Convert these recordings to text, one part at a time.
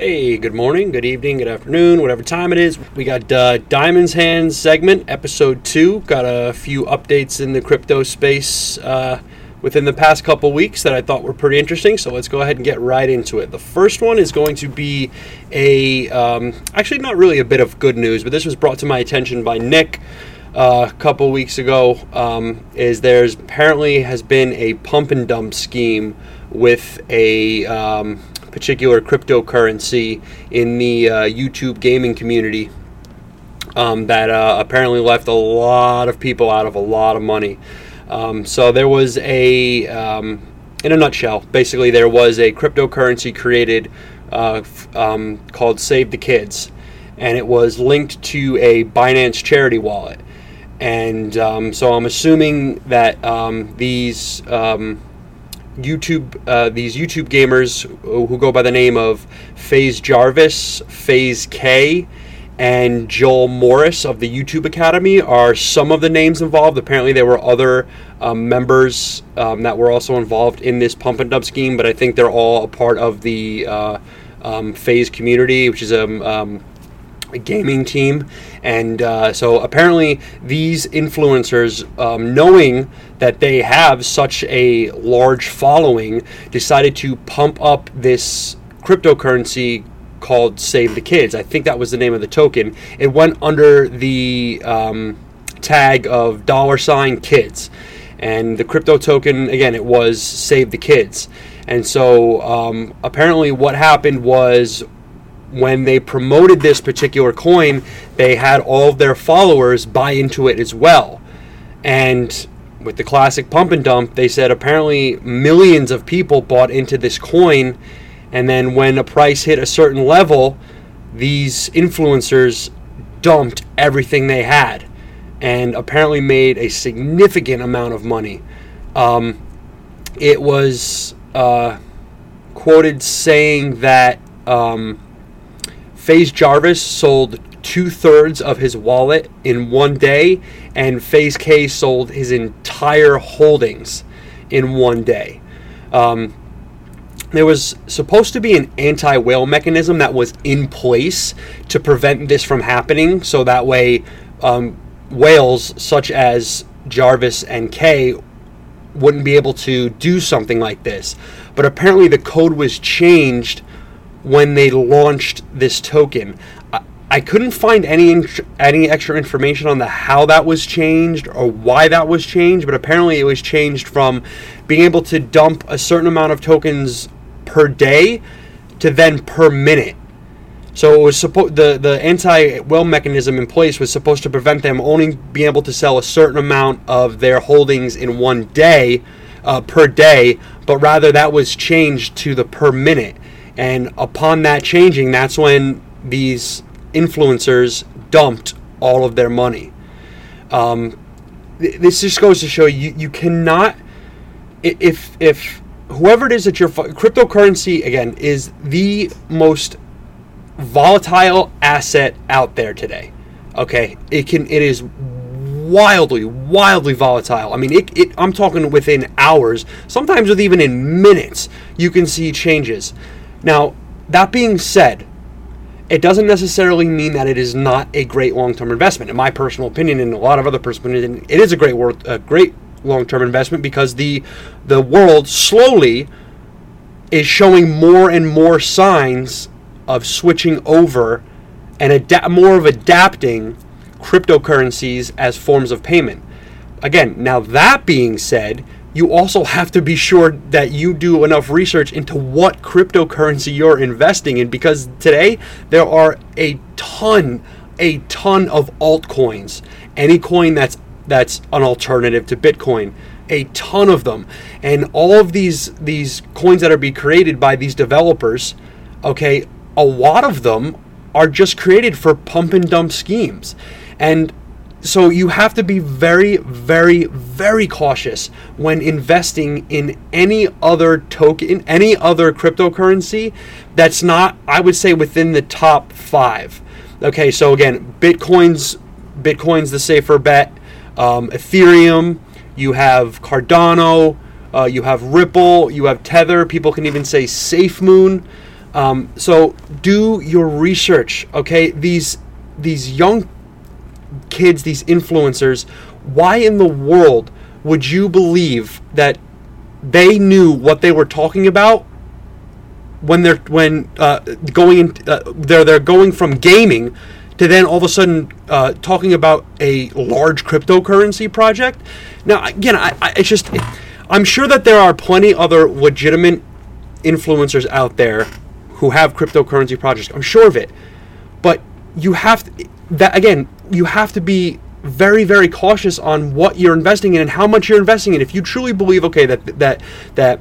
Hey, good morning, good evening, good afternoon, whatever time it is. We got uh, Diamond's Hands segment, episode two. Got a few updates in the crypto space uh, within the past couple weeks that I thought were pretty interesting. So let's go ahead and get right into it. The first one is going to be a, um, actually, not really a bit of good news, but this was brought to my attention by Nick. Uh, a couple weeks ago, um, is there's apparently has been a pump and dump scheme with a um, particular cryptocurrency in the uh, YouTube gaming community um, that uh, apparently left a lot of people out of a lot of money. Um, so there was a, um, in a nutshell, basically there was a cryptocurrency created uh, f- um, called Save the Kids, and it was linked to a Binance charity wallet. And um, so I'm assuming that um, these YouTube, uh, these YouTube gamers who go by the name of FaZe Jarvis, FaZe K, and Joel Morris of the YouTube Academy are some of the names involved. Apparently, there were other um, members um, that were also involved in this pump and dump scheme, but I think they're all a part of the uh, um, FaZe community, which is a um, a gaming team. And uh, so apparently, these influencers, um, knowing that they have such a large following, decided to pump up this cryptocurrency called Save the Kids. I think that was the name of the token. It went under the um, tag of dollar sign kids. And the crypto token, again, it was Save the Kids. And so um, apparently, what happened was when they promoted this particular coin, they had all of their followers buy into it as well. And with the classic pump and dump, they said apparently millions of people bought into this coin. And then when a price hit a certain level, these influencers dumped everything they had and apparently made a significant amount of money. Um, it was uh, quoted saying that. Um, FaZe Jarvis sold two thirds of his wallet in one day, and FaZe K sold his entire holdings in one day. Um, there was supposed to be an anti whale mechanism that was in place to prevent this from happening, so that way um, whales such as Jarvis and K wouldn't be able to do something like this. But apparently, the code was changed when they launched this token. I, I couldn't find any any extra information on the how that was changed or why that was changed, but apparently it was changed from being able to dump a certain amount of tokens per day to then per minute. So it was supposed the the anti well mechanism in place was supposed to prevent them only being able to sell a certain amount of their holdings in one day uh, per day, but rather that was changed to the per minute. And upon that changing, that's when these influencers dumped all of their money. Um, th- this just goes to show you you cannot if if whoever it is that your cryptocurrency again is the most volatile asset out there today. Okay, it can it is wildly wildly volatile. I mean, it, it I'm talking within hours, sometimes with even in minutes, you can see changes. Now, that being said, it doesn't necessarily mean that it is not a great long-term investment. In my personal opinion, and a lot of other personal opinion, it is a great worth, a great long-term investment because the the world slowly is showing more and more signs of switching over and more of adapting cryptocurrencies as forms of payment. Again, now that being said, you also have to be sure that you do enough research into what cryptocurrency you're investing in because today there are a ton a ton of altcoins. Any coin that's that's an alternative to bitcoin a ton of them. And all of these these coins that are being created by these developers okay a lot of them are just created for pump and dump schemes. And so you have to be very very very cautious when investing in any other token any other cryptocurrency that's not i would say within the top 5 okay so again bitcoin's bitcoin's the safer bet. Um, ethereum you have cardano uh, you have ripple you have tether. People can even say SafeMoon Um, so do your research, okay? These these young kids, these influencers, why in the world would you believe that they knew what they were talking about when they're when uh, going in, uh, they're they're going from gaming to then all of a sudden uh, talking about a large cryptocurrency project. Now, again, I, I, it's just I'm sure that there are plenty other legitimate influencers out there who have cryptocurrency projects. I'm sure of it, but you have to, that again. You have to be very very cautious on what you're investing in and how much you're investing in. If you truly believe, okay, that that that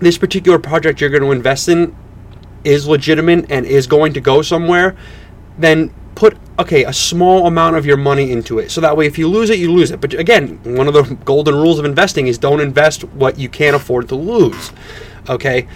this particular project you're going to invest in is legitimate and is going to go somewhere, then put okay a small amount of your money into it. So that way if you lose it you lose it. But again one of the golden rules of investing is don't invest what you can't afford to lose okay?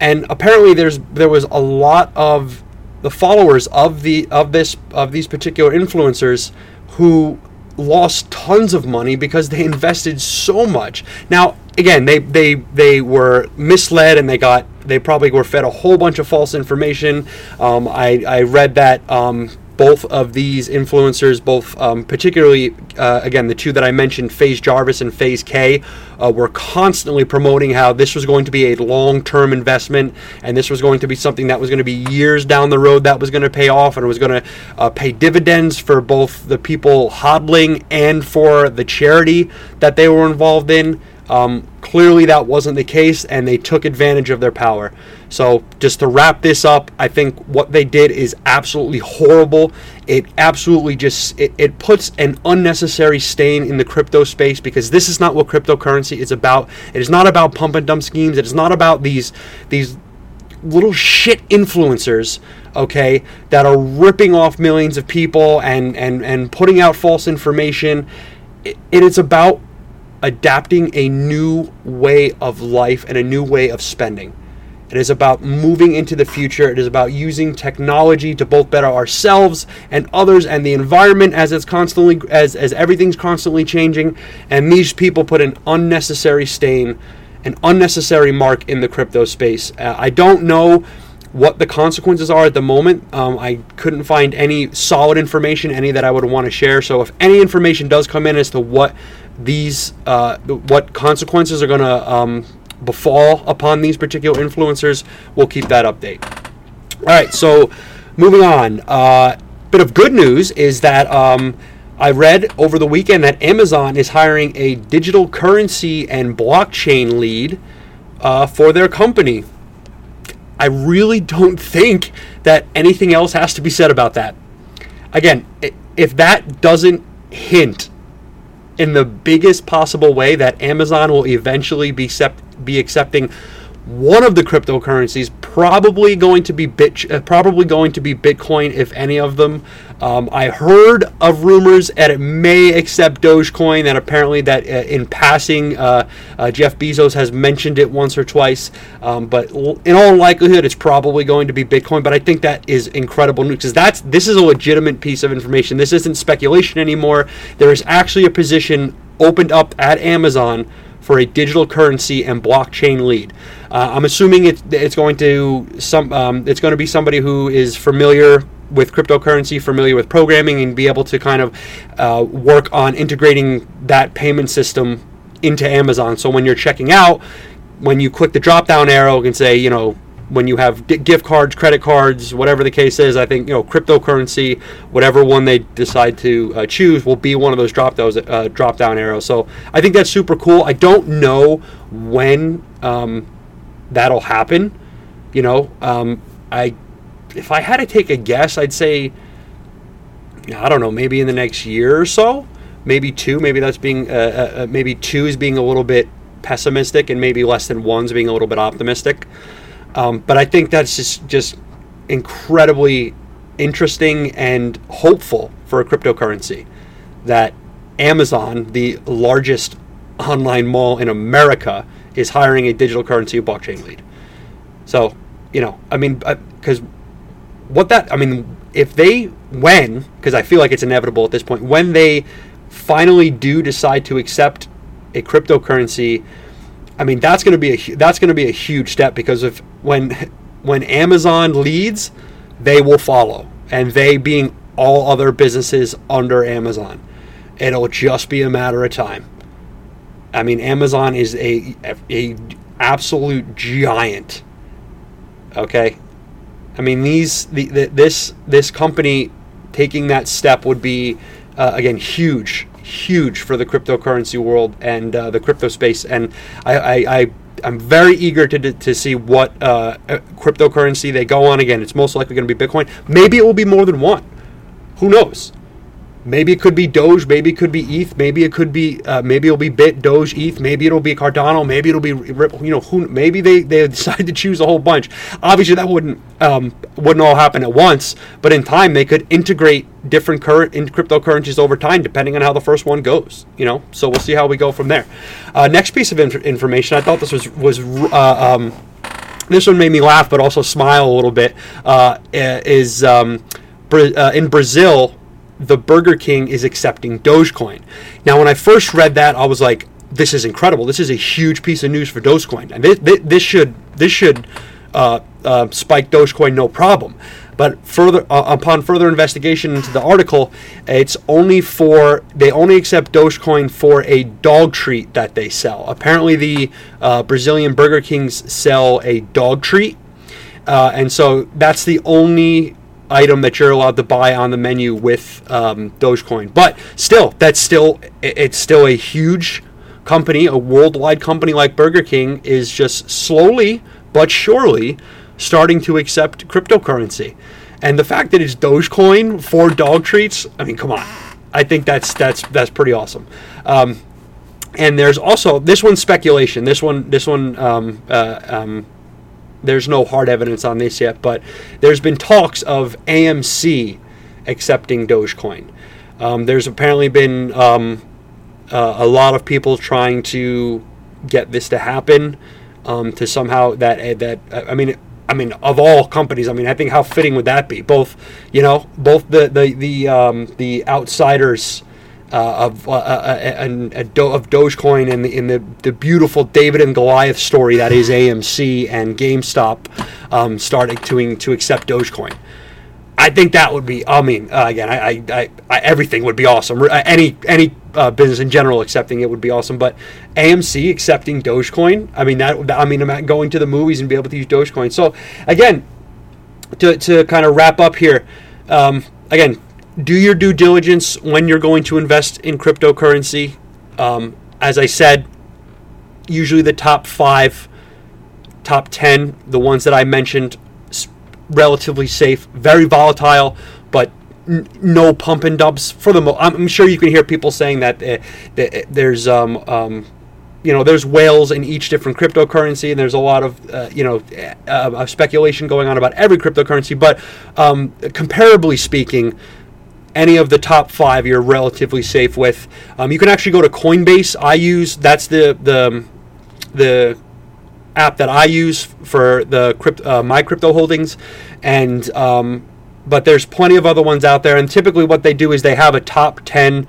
And apparently there's there was a lot of the followers of the of this of these particular influencers who lost tons of money because they invested so much. Now, again, they they they were misled and they got they probably were fed a whole bunch of false information. Um, I I read that um, both of these influencers, both um, particularly uh, again the two that I mentioned, FaZe Jarvis and FaZe K, uh, were constantly promoting how this was going to be a long-term investment and this was going to be something that was going to be years down the road that was going to pay off and was going to uh, pay dividends for both the people hodling and for the charity that they were involved in. Um, clearly, that wasn't the case, and they took advantage of their power. So, just to wrap this up, I think what they did is absolutely horrible. It absolutely just it, it puts an unnecessary stain in the crypto space because this is not what cryptocurrency is about. It is not about pump and dump schemes. It is not about these these little shit influencers okay that are ripping off millions of people and and and putting out false information it, it is about adapting a new way of life and a new way of spending. It is about moving into the future. It is about using technology to both better ourselves and others and the environment as it's constantly as as everything's constantly changing. And these people put an unnecessary stain, an unnecessary mark in the crypto space. Uh, I don't know what the consequences are at the moment. Um, I couldn't find any solid information, any that I would want to share. So if any information does come in as to what these uh, what consequences are going to um, befall upon these particular influencers, we'll keep that update. All right, so moving on. Uh, bit of good news is that um, I read over the weekend that Amazon is hiring a digital currency and blockchain lead uh, for their company. I really don't think that anything else has to be said about that. Again, if that doesn't hint in the biggest possible way that Amazon will eventually be, accept, be accepting one of the cryptocurrencies probably going to be bit uh, probably going to be Bitcoin if any of them. Um, I heard of rumors that it may accept Dogecoin. That apparently that uh, in passing uh, uh Jeff Bezos has mentioned it once or twice. Um, but in all likelihood, it's probably going to be Bitcoin. But I think that is incredible news because that's this is a legitimate piece of information. This isn't speculation anymore. There is actually a position opened up at Amazon for a digital currency and blockchain lead. Uh, I'm assuming it's, it's going to some um, it's going to be somebody who is familiar with cryptocurrency, familiar with programming, and be able to kind of uh, work on integrating that payment system into Amazon. So when you're checking out, when you click the drop down arrow, you can say, you know, when you have gift cards, credit cards, whatever the case is, I think you know cryptocurrency, whatever one they decide to uh, choose, will be one of those drop those uh, drop down arrows. So I think that's super cool. I don't know when um, that'll happen. You know, um, I if I had to take a guess, I'd say I don't know, maybe in the next year or so, maybe two. Maybe that's being uh, uh, uh maybe two is being a little bit pessimistic, and maybe less than one's being a little bit optimistic. Um, but I think that's just just incredibly interesting and hopeful for a cryptocurrency that Amazon, the largest online mall in America, is hiring a digital currency blockchain lead. So, you know, I mean, because uh, what that, I mean, if they, when, because I feel like it's inevitable at this point, when they finally do decide to accept a cryptocurrency I mean, that's going to be a that's going to be a huge step because if when when Amazon leads, they will follow, and they being all other businesses under Amazon. It'll just be a matter of time. I mean, Amazon is a a absolute giant. Okay, I mean these the, the this this company taking that step would be uh, again huge, huge for the cryptocurrency world and uh, the crypto space. And I, I, I I'm very eager to, to see what uh, uh cryptocurrency they go on. Again, it's most likely going to be Bitcoin. Maybe it will be more than one. Who knows? Maybe it could be Doge. Maybe it could be ETH. Maybe it could be. Uh, maybe it'll be Bit, Doge, ETH. Maybe it'll be Cardano. Maybe it'll be. You know, who? Maybe they, they decide to choose a whole bunch. Obviously, that wouldn't um, wouldn't all happen at once. But in time, they could integrate different current in cryptocurrencies over time, depending on how the first one goes. You know, so we'll see how we go from there. Uh, next piece of inf- information. I thought this was was. Uh, um, this one made me laugh, but also smile a little bit. Uh, is um, uh, in Brazil the Burger King is accepting Dogecoin. Now, when I first read that, I was like, "This is incredible! This is a huge piece of news for Dogecoin, and this, this should this should uh, uh, spike Dogecoin no problem." But further, uh, upon further investigation into the article, it's only for they only accept Dogecoin for a dog treat that they sell. Apparently, the uh, Brazilian Burger Kings sell a dog treat, uh, and so that's the only item that you're allowed to buy on the menu with um, Dogecoin. But still, that's still it's still a huge company, a worldwide company like Burger King is just slowly but surely starting to accept cryptocurrency. And the fact that it's Dogecoin for dog treats, I mean, come on. I think that's that's that's pretty awesome. Um, and there's also this one's speculation. This one, this one, um, uh, um, there's no hard evidence on this yet, but there's been talks of AMC accepting Dogecoin. Um, there's apparently been um, uh, a lot of people trying to get this to happen. Um, to somehow that uh, that I mean I mean of all companies I mean I think how fitting would that be both you know both the the the um, the outsiders uh, of uh, uh, uh and of Dogecoin and the, in the, the beautiful David and Goliath story that is AMC and GameStop um, starting to to accept Dogecoin. I think that would be. I mean, uh, again, I, I, I, everything would be awesome. Any any uh, business in general accepting it would be awesome. But AMC accepting Dogecoin. I mean that. I mean, I'm going to the movies and be able to use Dogecoin. So again, to to kind of wrap up here. Um, again, do your due diligence when you're going to invest in cryptocurrency. Um, as I said, usually the top five, top 10, the ones that I mentioned, relatively safe, very volatile, but n- no pump and dumps for the most. I'm sure you can hear people saying that, uh, there's um, um, you know there's whales in each different cryptocurrency and there's a lot of uh, you know uh, speculation going on about every cryptocurrency but um, comparably speaking any of the top five you're relatively safe with. Um, you can actually go to Coinbase. I use that's the the the app that I use for the crypt, uh, my crypto holdings, and um, but there's plenty of other ones out there. And typically, what they do is they have a top ten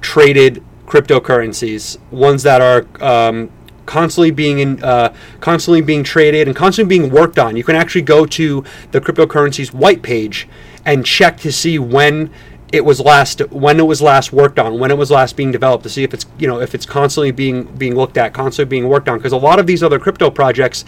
traded cryptocurrencies, ones that are um, constantly being in, uh, constantly being traded and constantly being worked on. You can actually go to the cryptocurrencies white page and check to see when it was last when it was last worked on, when it was last being developed, to see if it's you know if it's constantly being being looked at, constantly being worked on. Because a lot of these other crypto projects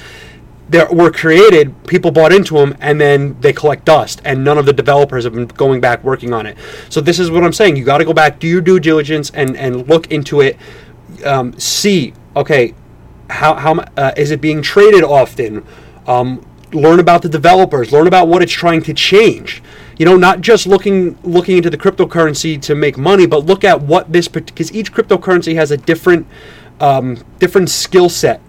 that were created, people bought into them, and then they collect dust, and none of the developers have been going back working on it. So this is what I'm saying: you got to go back, do your due diligence, and and look into it, um, see okay, how how uh, is it being traded often? Um, learn about the developers, learn about what it's trying to change. You know, not just looking looking into the cryptocurrency to make money, but look at what this because each cryptocurrency has a different um, different skill set.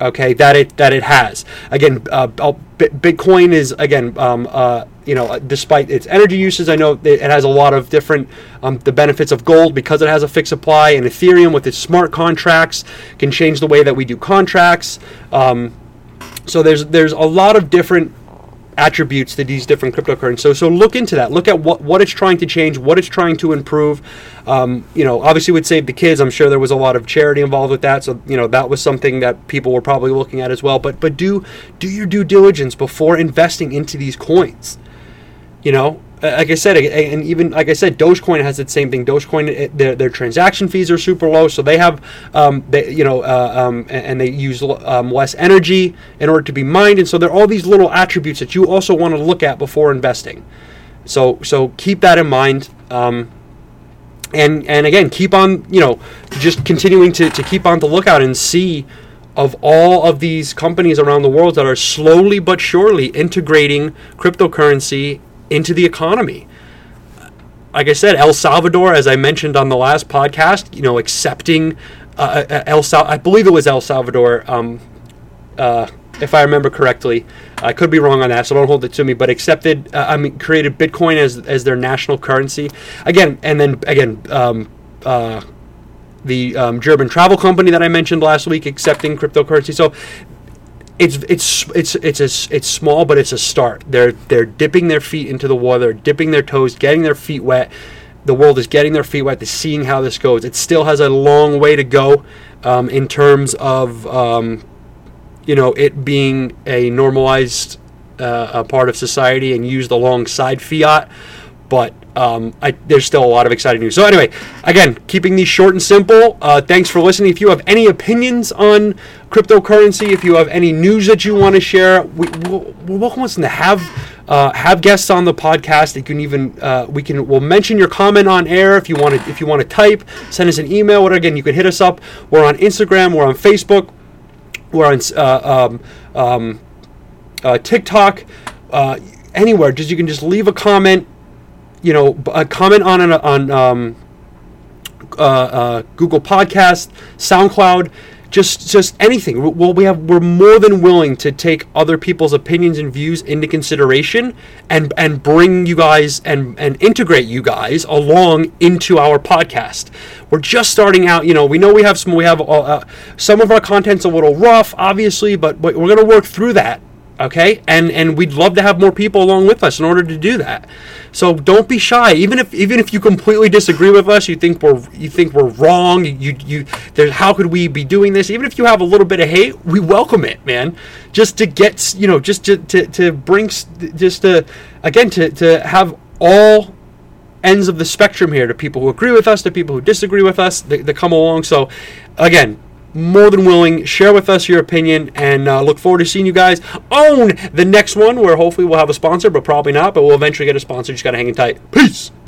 Okay, that it that it has. Again, uh, Bitcoin is again, um, uh, you know, despite its energy uses, I know it has a lot of different um, the benefits of gold because it has a fixed supply, and Ethereum with its smart contracts can change the way that we do contracts. Um, so there's there's a lot of different attributes to these different cryptocurrencies. So, so look into that. Look at what, what it's trying to change, what it's trying to improve. Um, you know, obviously would save the kids. I'm sure there was a lot of charity involved with that. So, you know, that was something that people were probably looking at as well. But but do do your due diligence before investing into these coins. You know, like I said, and even like I said, Dogecoin has the same thing. Dogecoin, their, their transaction fees are super low, so they have, um, they, you know, uh, um, and they use um, less energy in order to be mined, and so there are all these little attributes that you also want to look at before investing. So, so keep that in mind. Um, and and again, keep on, you know, just continuing to, to keep on the lookout and see of all of these companies around the world that are slowly but surely integrating cryptocurrency into the economy. Like I said, El Salvador, as I mentioned on the last podcast, you know, accepting uh, uh El Sal- I believe it was El Salvador, um, uh, if I remember correctly. I could be wrong on that, so don't hold it to me. But accepted, uh, I mean, created Bitcoin as as their national currency again, and then again. Um, uh, the um, German travel company that I mentioned last week accepting cryptocurrency. So it's it's it's it's a, it's small, but it's a start. They're they're dipping their feet into the water, they're dipping their toes, getting their feet wet. The world is getting their feet wet to seeing how this goes. It still has a long way to go um, in terms of um, you know it being a normalized uh, a part of society and used alongside fiat, but um, I, there's still a lot of exciting news. So anyway, again, keeping these short and simple. Uh, thanks for listening. If you have any opinions on cryptocurrency, if you have any news that you want to share, we, we're welcome to have uh, have guests on the podcast. You can even uh, we can we'll mention your comment on air if you want to if you want to type, send us an email. Again? You can hit us up. We're on Instagram. We're on Facebook. We're on uh, um, um, uh, TikTok. Uh, anywhere, just you can just leave a comment you know, a comment on an, on um, uh, uh, Google Podcast, SoundCloud, just just anything. Well, we have we're more than willing to take other people's opinions and views into consideration and and bring you guys and and integrate you guys along into our podcast. We're just starting out. You know, we know we have some we have uh, uh some of our content's a little rough, obviously, but, but we're going to work through that okay? And and we'd love to have more people along with us in order to do that. So don't be shy. Even if even if you completely disagree with us you think we're you think we're wrong you you there's how could we be doing this? Even if you have a little bit of hate we welcome it man. Just to get you know just to to, to bring just to again to to have all ends of the spectrum here to people who agree with us to people who disagree with us that, come along. So again more than willing. Share with us your opinion and uh, look forward to seeing you guys own the next one where hopefully we'll have a sponsor, but probably not. But we'll eventually get a sponsor. Just got to hang in tight. Peace.